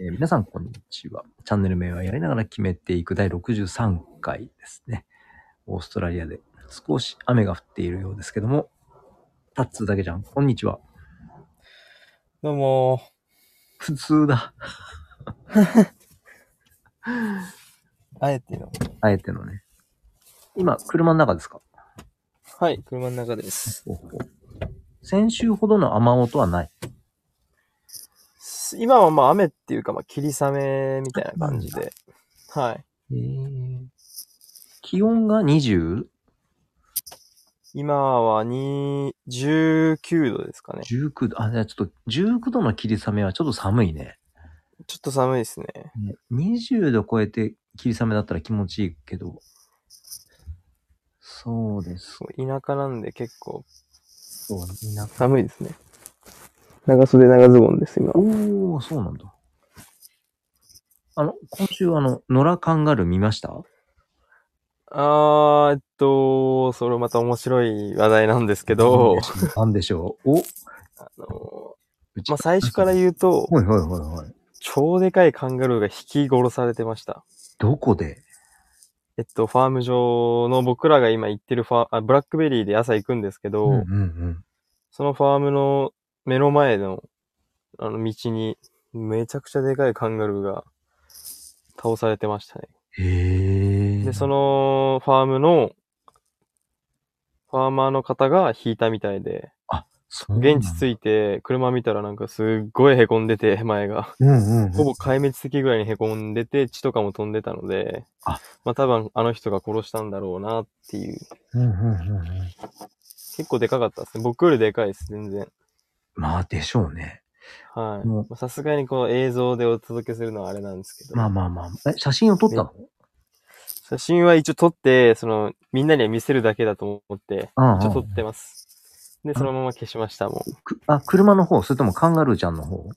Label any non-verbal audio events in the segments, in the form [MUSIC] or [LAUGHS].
えー皆さん、こんにちは。チャンネル名はやりながら決めていく第63回ですね。オーストラリアで少し雨が降っているようですけども、タッツーだけじゃん。こんにちは。どうも普通だ。[LAUGHS] あえての。あえてのね。今、車の中ですか？はい、車の中です。先週ほどの雨音はない。今はまあ雨っていうか、まあ霧雨みたいな感じで。はい。えー、気温が 20? 今はに19度ですかね。19度。あ、じゃあちょっと19度の霧雨はちょっと寒いね。ちょっと寒いですね。ね20度超えて霧雨だったら気持ちいいけど。そうです。田舎なんで結構そう、田舎。寒いですね。長袖長ズボンです、今。おー、そうなんだ。あの、今週あの、野良カンガルー見ました？あー、えっと、それまた面白い話題なんですけど、なんでしょう？お？あの、うちまあ最初から言うと、はいはいはいはい。超でかいカンガルーが引き殺されてました。どこで？えっと、ファーム上の僕らが今行ってるファあ、ブラックベリーで朝行くんですけど、うんうんうん。そのファームの目の前の、あの道に、めちゃくちゃでかいカンガルーが倒されてましたね。へえ。で、そ、のファームの、ファーマーの方が引いたみたいで、現地着いいて車見たらなんかすっごい凹んでて、前が。うんうんうん。ほぼ壊滅的ぐらいに凹んでて、血とかも飛んでたので、あまあ多分あの人が殺したんだろうなっていう。うんうんうんうん。結構でかかったですね。僕よりでかいです、全然。まあ、でしょうね。はい。さすがにこの映像でお届けするのはあれなんですけど。まあまあまあ。え、写真を撮ったの？写真は一応撮って、その、みんなには見せるだけだと思って、ああ一応撮ってます。で、そのまま消しました、もう。くあ、車の方？それともカンガルーちゃんの方？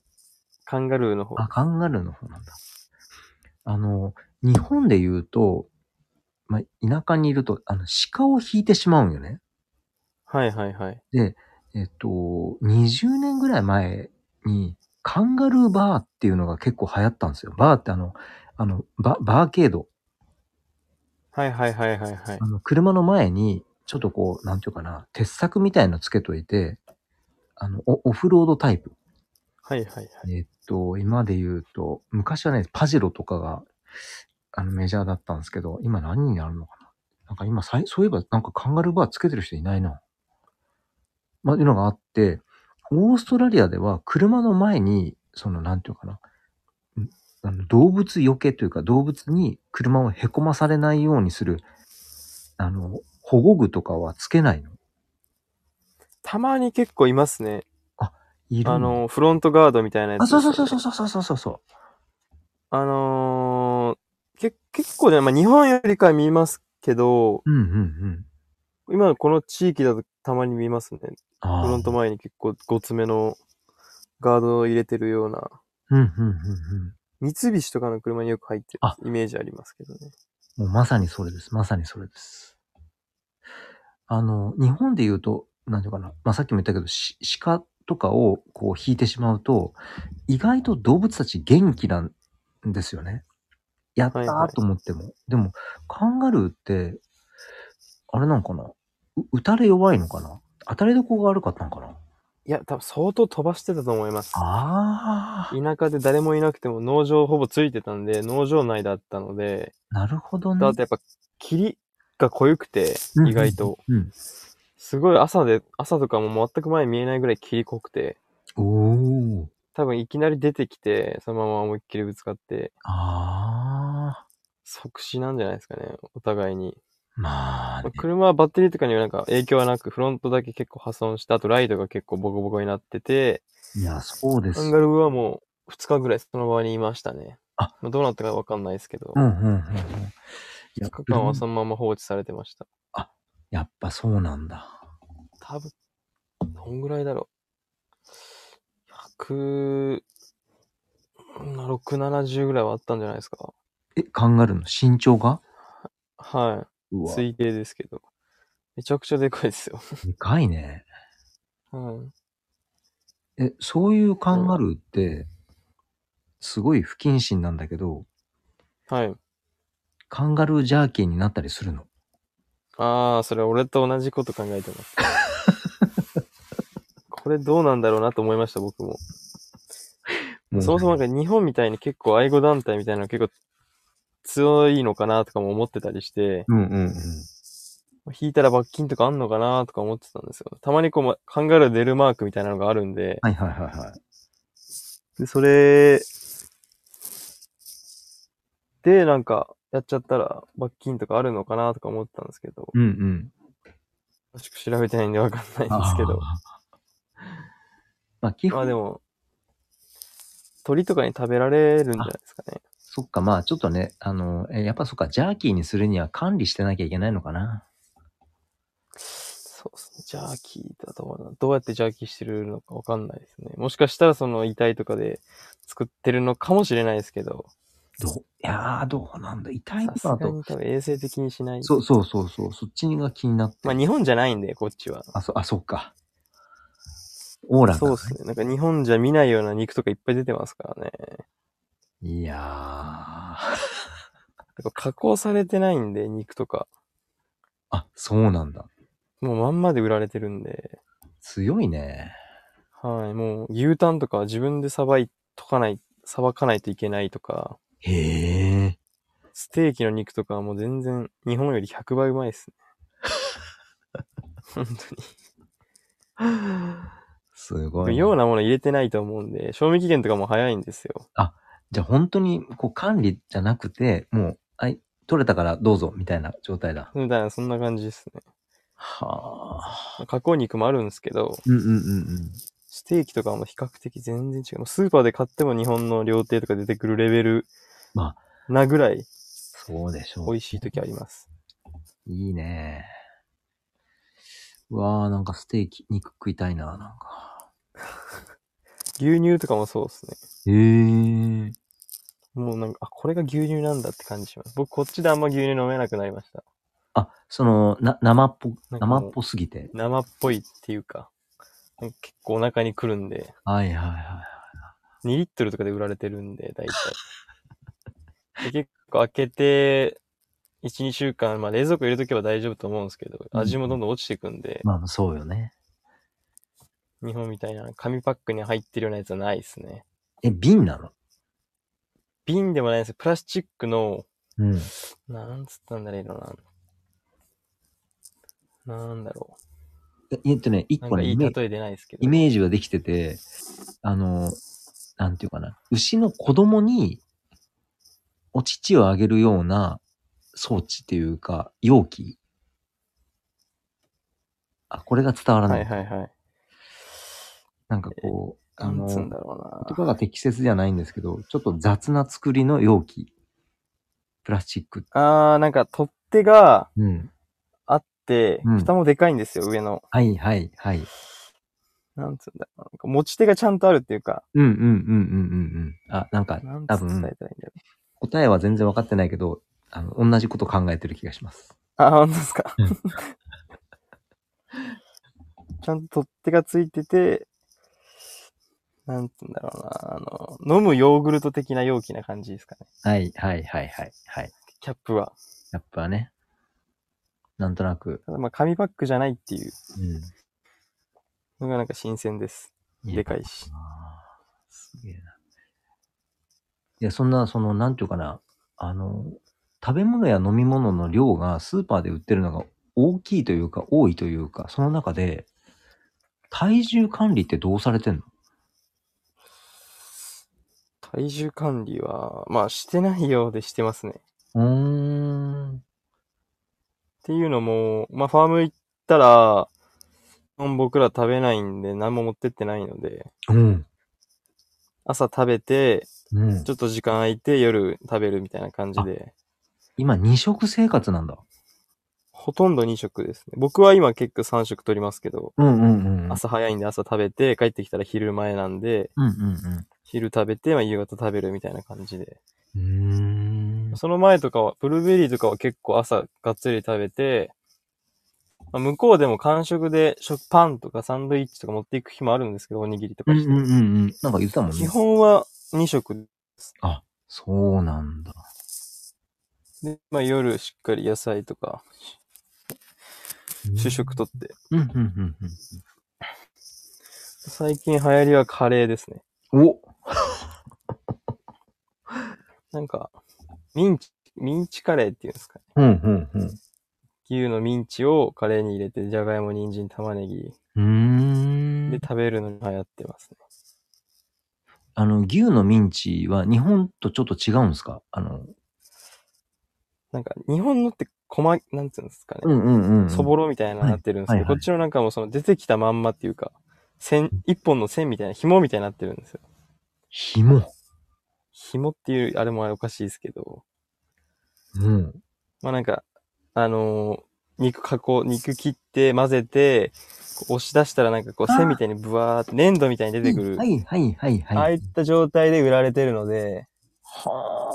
カンガルーの方。あ、カンガルーの方なんだ。あの、日本で言うと、まあ、田舎にいると、あの、鹿を引いてしまうんよね。はいはいはい。で、えっと、20年ぐらい前に、カンガルーバーっていうのが結構流行ったんですよ。バーってあの、あの、ババーケード。はいはいはいはいはいあ。の、車の前に、ちょっとこう、なんていうかな、鉄柵みたいのつけといて、あの、オオフロードタイプ。はいはいはい。えっと、今で言うと、昔はね、パジェロとかが、あの、メジャーだったんですけど、今何になるのかななんか今さい、そういえばなんかカンガルーバーつけてる人いないな。まあ、いうのがあって、オーストラリアでは車の前に、その、なんていうかな、あの動物よけというか、動物に車をへこまされないようにする、あの、保護具とかはつけないのたまに結構いますね。あ、いるあの、フロントガードみたいなやつ、ね、あ、そうそうそうそうそうそうそう。あのー、け結構ね、まあ、日本よりか見ますけど、うんうんうん。今この地域だとたまに見ますね。フロント前に結構ごつめのガードを入れてるような、うんうんうんうん。三菱とかの車によく入ってるあイメージありますけどね。もうまさにそれです。まさにそれです。あの、日本で言うと、なんていうかな。まあ、さっきも言ったけど、し鹿とかをこう引いてしまうと、意外と動物たち元気なんですよね。やったはいはいーと思っても。でも、カンガルーって、あれなんかな？う打たれ弱いのかな？当たりどこが悪かったのかな？いや、多分相当飛ばしてたと思います。ああ、田舎で誰もいなくても農場ほぼついてたんで、農場内だったので、なるほどね。あとやっぱ霧が濃ゆくて、うん意外と。うん。すごい朝で、朝とかも全く前見えないぐらい霧濃くて、おお。多分いきなり出てきて、そのまま思いっきりぶつかって、ああ。即死なんじゃないですかね、お互いに。まあ、ね、車はバッテリーとかにはなんか影響はなく、フロントだけ結構破損して、あとライトが結構ボコボコになってて、いや、そうですカンガルーはもう2日ぐらいその場にいましたね。あまあ、どうなったかわかんないですけど、うんうんうんうん。いや2日間はそのまま放置されてました。やっぱそうなんだ。多分、どんぐらいだろう。100、うん6、70ぐらいはあったんじゃないですか。え、カンガルーの？身長が？はい。うわ、推定ですけど。めちゃくちゃでかいですよ。でかいね。はい。え、そういうカンガルーって、すごい不謹慎なんだけど、はい。カンガルージャーキーになったりするの？ああ、それ俺と同じこと考えてます。[LAUGHS] これどうなんだろうなと思いました、僕も。もうそもそもなんか日本みたいに結構愛護団体みたいなの結構強いのかなとかも思ってたりして、うんうんうん。引いたら罰金とかあんのかなとか思ってたんですよ。たまにこうま、カンガルー出るマークみたいなのがあるんで、はいはいはいはい。で、それ、で、なんか、やっちゃったら罰金とかあるのかなとか思ってたんですけど、うんうん。詳しく調べてないんでわかんないんですけど。まあ基本、まあでも、鳥とかに食べられるんじゃないですかね。そっかまあちょっとね、あの、えやっぱそっか、ジャーキーにするには管理してなきゃいけないのかな。そうですね。ジャーキーだと思うな。どうやってジャーキーしてるのかわかんないですね。もしかしたらその遺体とかで作ってるのかもしれないですけど、どう？いやー、どうなんだ。痛いさすのかなと。がに多分衛生的にしない。そうそうそうそう。そっちが気になって。まあ日本じゃないんで、こっちは。あ、そ、あ、そっか。オーラが、そうですね。なんか日本じゃ見ないような肉とかいっぱい出てますからね。いやー。[LAUGHS] 加工されてないんで、肉とか。あ、そうなんだ。もうまんまで売られてるんで。強いね。はい。もう牛タンとかは自分でさばい、とかない、さばかないといけないとか、へえ。ステーキの肉とかはもう全然日本より100倍うまいですね。[LAUGHS] 本当に。すごい。ようなもの入れてないと思うんで、賞味期限とかも早いんですよ。じゃあ本当に、こう管理じゃなくて、もう、はい、取れたからどうぞ、みたいな状態だ。みたいな、そんな感じですね。はあ。加工肉もあるんですけど、うんうんうんうん。ステーキとかはもう比較的全然違う。もうスーパーで買っても日本の料亭とか出てくるレベルまなぐらいそうでしょう。美味しい時あります。いいね。うわーなんかステーキ、肉食いたいな、なんか。[LAUGHS] 牛乳とかもそうですね。へえ。もうなんか、あ、これが牛乳なんだって感じします。僕こっちであんま牛乳飲めなくなりました。あ、その、な、生っぽ、なんかもう生っぽすぎて？生っぽいっていうか、なんか結構お腹にくるんで、はいはいはい。2リットルとかで売られてるんで、大体。で結構開けて、1、2週間、まあ冷蔵庫入れとけば大丈夫と思うんですけど、うん味もどんどん落ちていくんで、まあそうよね。日本みたいな紙パックに入ってるようなやつはないですね。え、瓶なの？瓶でもないです。プラスチックの、うん。なんつったんだろうな。なんだろええっとね、一個ね、イメかいい例え出ないですけど。イメージはできてて、あの、なんていうかな、牛の子供にお乳をあげるような装置っていうか、容器。あ、これが伝わらな。はいいはいはい。なんかこう、あの、なんつうんだろう言葉が適切じゃないんですけど、ちょっと雑な作りの容器。プラスチック。な。あー、なんか取っ手がうん。あって、うん蓋もでかいんですよ、上の。はいはいはい。なんつうんだろうな。なんか持ち手がちゃんとあるっていうか、うんうんうんうんうんうん。あ、なんかなんつ多分伝えたらいいんだろう。答えは全然分かってないけど、あの、同じこと考えてる気がします。あ、本当ですか？うん。[LAUGHS] ちゃんと取っ手がついてて、なんつうんだろうな。あの、飲むヨーグルト的な容器な感じですかね。はいはいはいはいはい。キャップは。やっぱね、なんとなく、ただまあ紙パックじゃないっていううん。のがなんか新鮮です。いでかいし。あーすげえな。いや、そんな、その、なんていうかな、あの、食べ物や飲み物の量がスーパーで売ってるのが大きいというか、多いというか、その中で、体重管理ってどうされてんの？体重管理は、まあしてないようでしてますね。うーん。っていうのも、まあファーム行ったら、僕ら食べないんで何も持ってってないので、うん。朝食べて、うんち。ょっと時間空いて夜食べるみたいな感じで、今、二食生活なんだ。ほとんど2食ですね。僕は今結構3食取りますけど、うんうんうん。朝早いんで朝食べて、帰ってきたら昼前なんで、うんうん昼食べて、まあ夕方食べるみたいな感じで。その前とかは、ブルーベリーとかは結構朝がっつり食べて、まあ、向こうでも間食で食パンとかサンドイッチとか持っていく日もあるんですけど、おにぎりとかして。うんうんうんうん。なんか言ってたもんね。基本は2食そうなんだ。で、まあ夜しっかり野菜とか主食とって。最近流行りはカレーですね。うん。お [LAUGHS] なんか、ミンチ、ミンチカレーっていうんですかね。うん、うん、うん。牛のミンチをカレーに入れて、じゃがいも、人参、玉ねぎうーんで。食べるのに流行ってますね。あの、牛のミンチは日本とちょっと違うんですか？あの、なんか、日本のって細、なんつうんですかね。うんうんうんうん。そぼろみたいなのになってるんですけど、はいはいはいこっちのなんかもうその出てきたまんまっていうか、線、一本の線みたいな、紐みたいになってるんですよ。紐。紐っていう、あれもおかしいですけど、うん。まあなんか、あのー肉加工、肉切って混ぜて、押し出したらなんかこう線みたいにブワーって粘土みたいに出てくる。はいはいはいはい。ああいった状態で売られてるので、は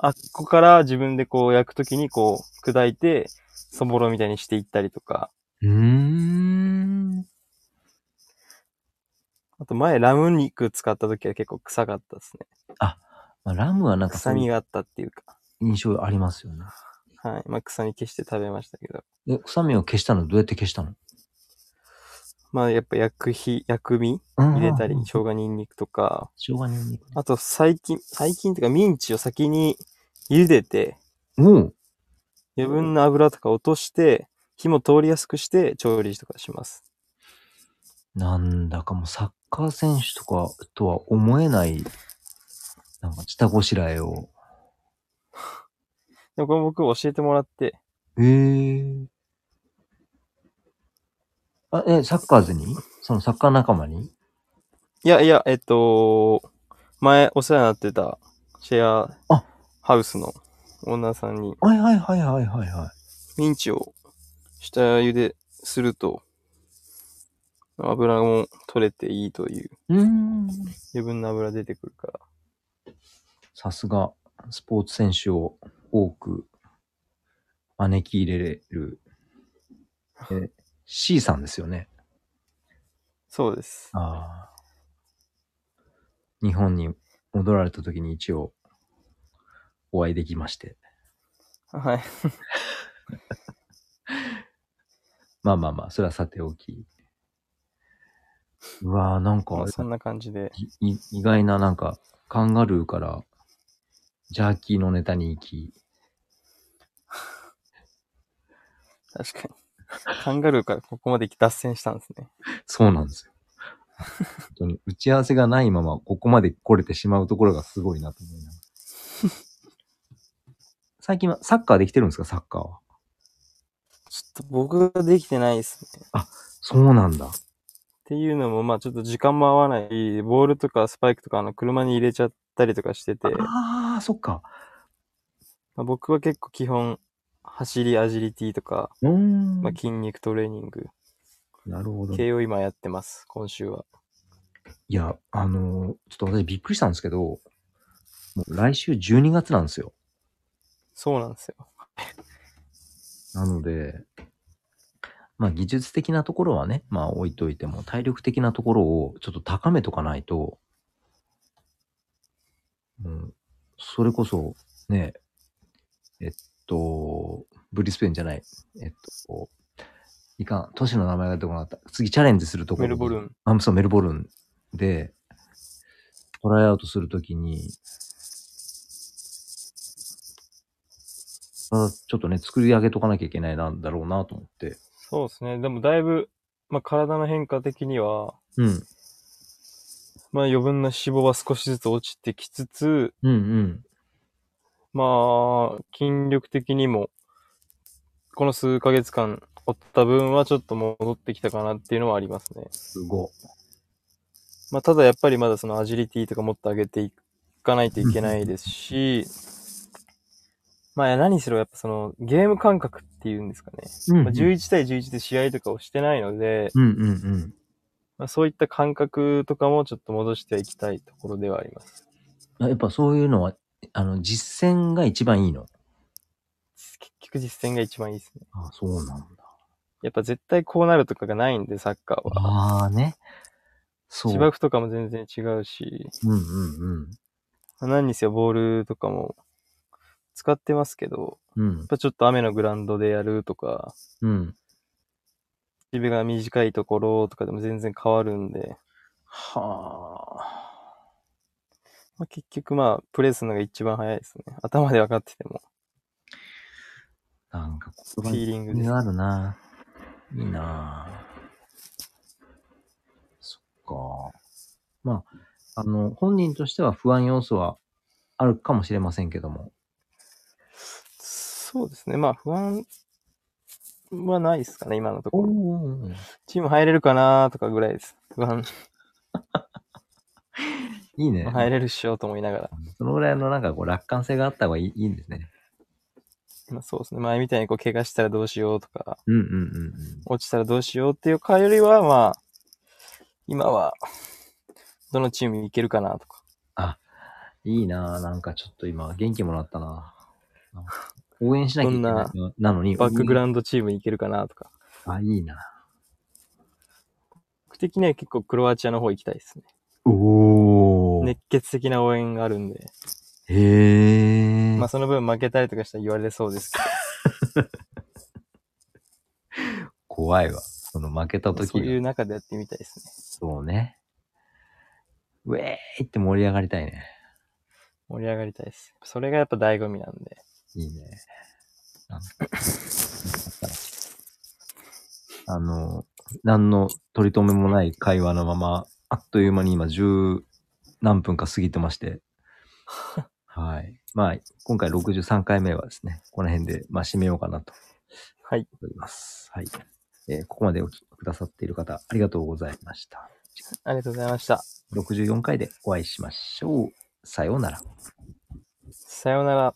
あ。あっこから自分でこう焼くときにこう砕いて、そぼろみたいにしていったりとか、うーん。あと前ラム肉使った時は結構臭かったですね。まあ、ラムはなんか臭みがあったっていうか。印象ありますよね。はい。まあ臭み消して食べましたけど。え、臭みを消したのどうやって消したの？まあやっぱ薬費、薬味？入入れたり、生姜ニンニクとか、生姜にんにく。あと最近、最近っていうかミンチを先に茹でて、おう余分な油とか落として、火も通りやすくして調理とかします。なんだかもうサッカー選手とかとは思えない、なんか下ごしらえを。[LAUGHS] でもこれ僕教えてもらって、へえ。あ、え、サッカーズに？そのサッカー仲間に？いやいや、えっと、前お世話になってたシェアあ。ハウスのオーナーさんにはいはいはいはいはいはミンチを下茹ですると油も取れていいというい。うーん。余分な油出てくるから。さすが、スポーツ選手を多く招き入れる、え、C さんですよね。そうです。ああ。日本に戻られた時に一応お会いできまして。はい。[LAUGHS] まあまあまあ、それはさておき。うわーなんかまあ、そんな感じで。いい意外ななんか、カンガルーから、ジャーキーのネタに行き、確かに。カンガルーからここまで脱線したんですね。そうなんですよ。本当に、打ち合わせがないまま、ここまで来れてしまうところがすごいなと思いながら。最近はサッカーできてるんですか、サッカーは。ちょっと僕ができてないですね。そうなんだ。っていうのも、まあちょっと時間も合わない、ボールとかスパイクとかあの車に入れちゃったりとかしてて、ああ、そっか。まあ、僕は結構基本、走り、アジリティとか、うーん。まあ、筋肉トレーニングなるほど。系を今やってます、今週は。いや、あのーちょっと私びっくりしたんですけど、もう来週12月なんですよ。そうなんですよ。なので、まあ技術的なところはね、まあ置いといても、体力的なところをちょっと高めとかないと、うん、それこそ、ね、えっと、ブリスベンじゃない、えっと、いかん、都市の名前が出てこなかった。次チャレンジするところ。メルボルン。あ、そう、メルボルンで、トライアウトするときに、あちょっとね、作り上げとかなきゃいけないなんだろうなと思って。そうですね。でもだいぶ、まあ、体の変化的には、うん。まあ、余分な脂肪は少しずつ落ちてきつつ、うんうん。まあ、筋力的にも、この数ヶ月間追った分はちょっと戻ってきたかなっていうのはありますね。すご。まあ、ただやっぱりまだそのアジリティとかもっと上げていかないといけないですし、まあ何しろやっぱそのゲーム感覚っていうんですかね。うんまあ、11対11で試合とかをしてないので、うんうんうん。まあ、そういった感覚とかもちょっと戻していきたいところではあります。やっぱそういうのは、あの、実践が一番いいの？結局実践が一番いいですね。あそうなんだ。やっぱ絶対こうなるとかがないんで、サッカーは。ああね。そう。芝生とかも全然違うし、うんうんうん。何にせよボールとかも使ってますけど、うんやっ。ぱちょっと雨のグラウンドでやるとか、うん。守備が短いところとかでも全然変わるんで、はあ。まあ、結局まあ、プレーするのが一番早いですね。頭で分かってても。なんかフ言葉ィーリングあるな。いいな。そっか。まあ、あの、本人としては不安要素はあるかもしれませんけども。そうですね。まあ、不安はないですかね、今のところ。おチーム入れるかなとかぐらいです。不安、いいね。入れるっしょと思いながら。そのぐらいのなんかこう楽観性があった方がいいいいんですね。まあ、そうですね。前みたいにこう、怪我したらどうしようとか、うんうんうんうん。落ちたらどうしようっていうかよりは、まあ、今は、どのチームに行けるかなとか。いいなぁ。なんかちょっと今元気もらったな応援しなきゃいけないなのに。バックグラウウンドチームに行けるかなとか。あ、いいな僕的には結構クロアチアの方行きたいですね。おー。熱血的な応援があるんで。へー。まあその分負けたりとかしたら言われそうですけ [LAUGHS] 怖いわ。その負けたど、時そういう中でやってみたいですね。そうね。ウェーイって盛り上がりたいね。盛り上がりたいです。それがやっぱ醍醐味なんで。いいね。あの、何の取り留めもない会話のまま、あっという間に今十何分か過ぎてまして。[LAUGHS] はい。まあ、今回63回目はですね、この辺で、まあ、締めようかなとはい。思います。はい。えーここまでお聞きくださっている方、ありがとうございました。ありがとうございました。64回でお会いしましょう。さようなら。さようなら。